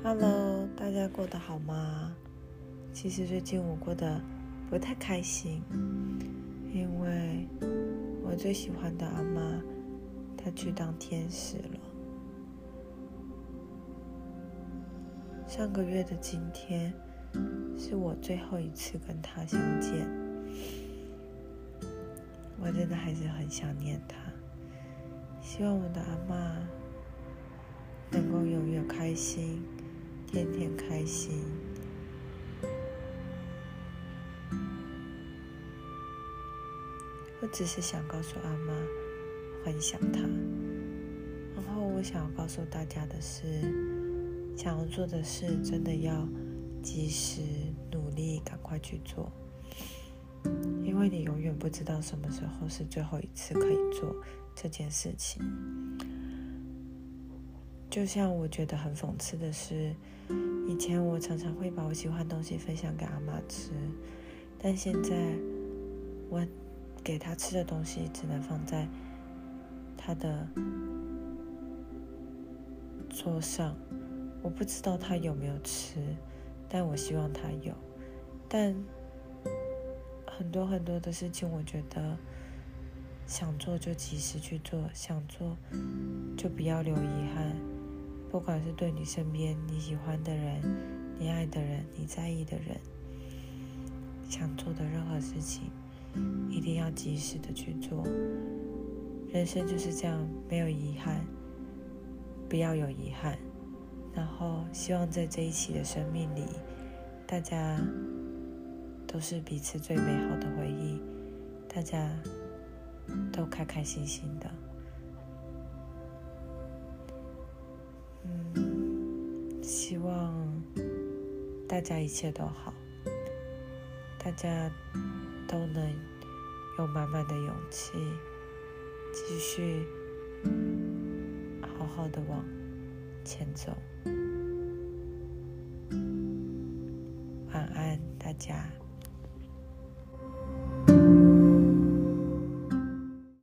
Hello，大家过得好吗？其实最近我过得不太开心，因为我最喜欢的阿妈，她去当天使了。上个月的今天，是我最后一次跟她相见，我真的还是很想念她。希望我的阿妈能够永远开心。天天开心。我只是想告诉阿妈，很想她。然后我想要告诉大家的是，想要做的事真的要及时努力，赶快去做。因为你永远不知道什么时候是最后一次可以做这件事情。就像我觉得很讽刺的是，以前我常常会把我喜欢的东西分享给阿妈吃，但现在我给她吃的东西只能放在她的桌上，我不知道她有没有吃，但我希望她有。但很多很多的事情，我觉得想做就及时去做，想做就不要留遗憾。不管是对你身边你喜欢的人、你爱的人、你在意的人，想做的任何事情，一定要及时的去做。人生就是这样，没有遗憾，不要有遗憾。然后，希望在这一期的生命里，大家都是彼此最美好的回忆，大家都开开心心的。嗯希望大家一切都好，大家都能有满满的勇气，继续好好的往前走。晚安，大家。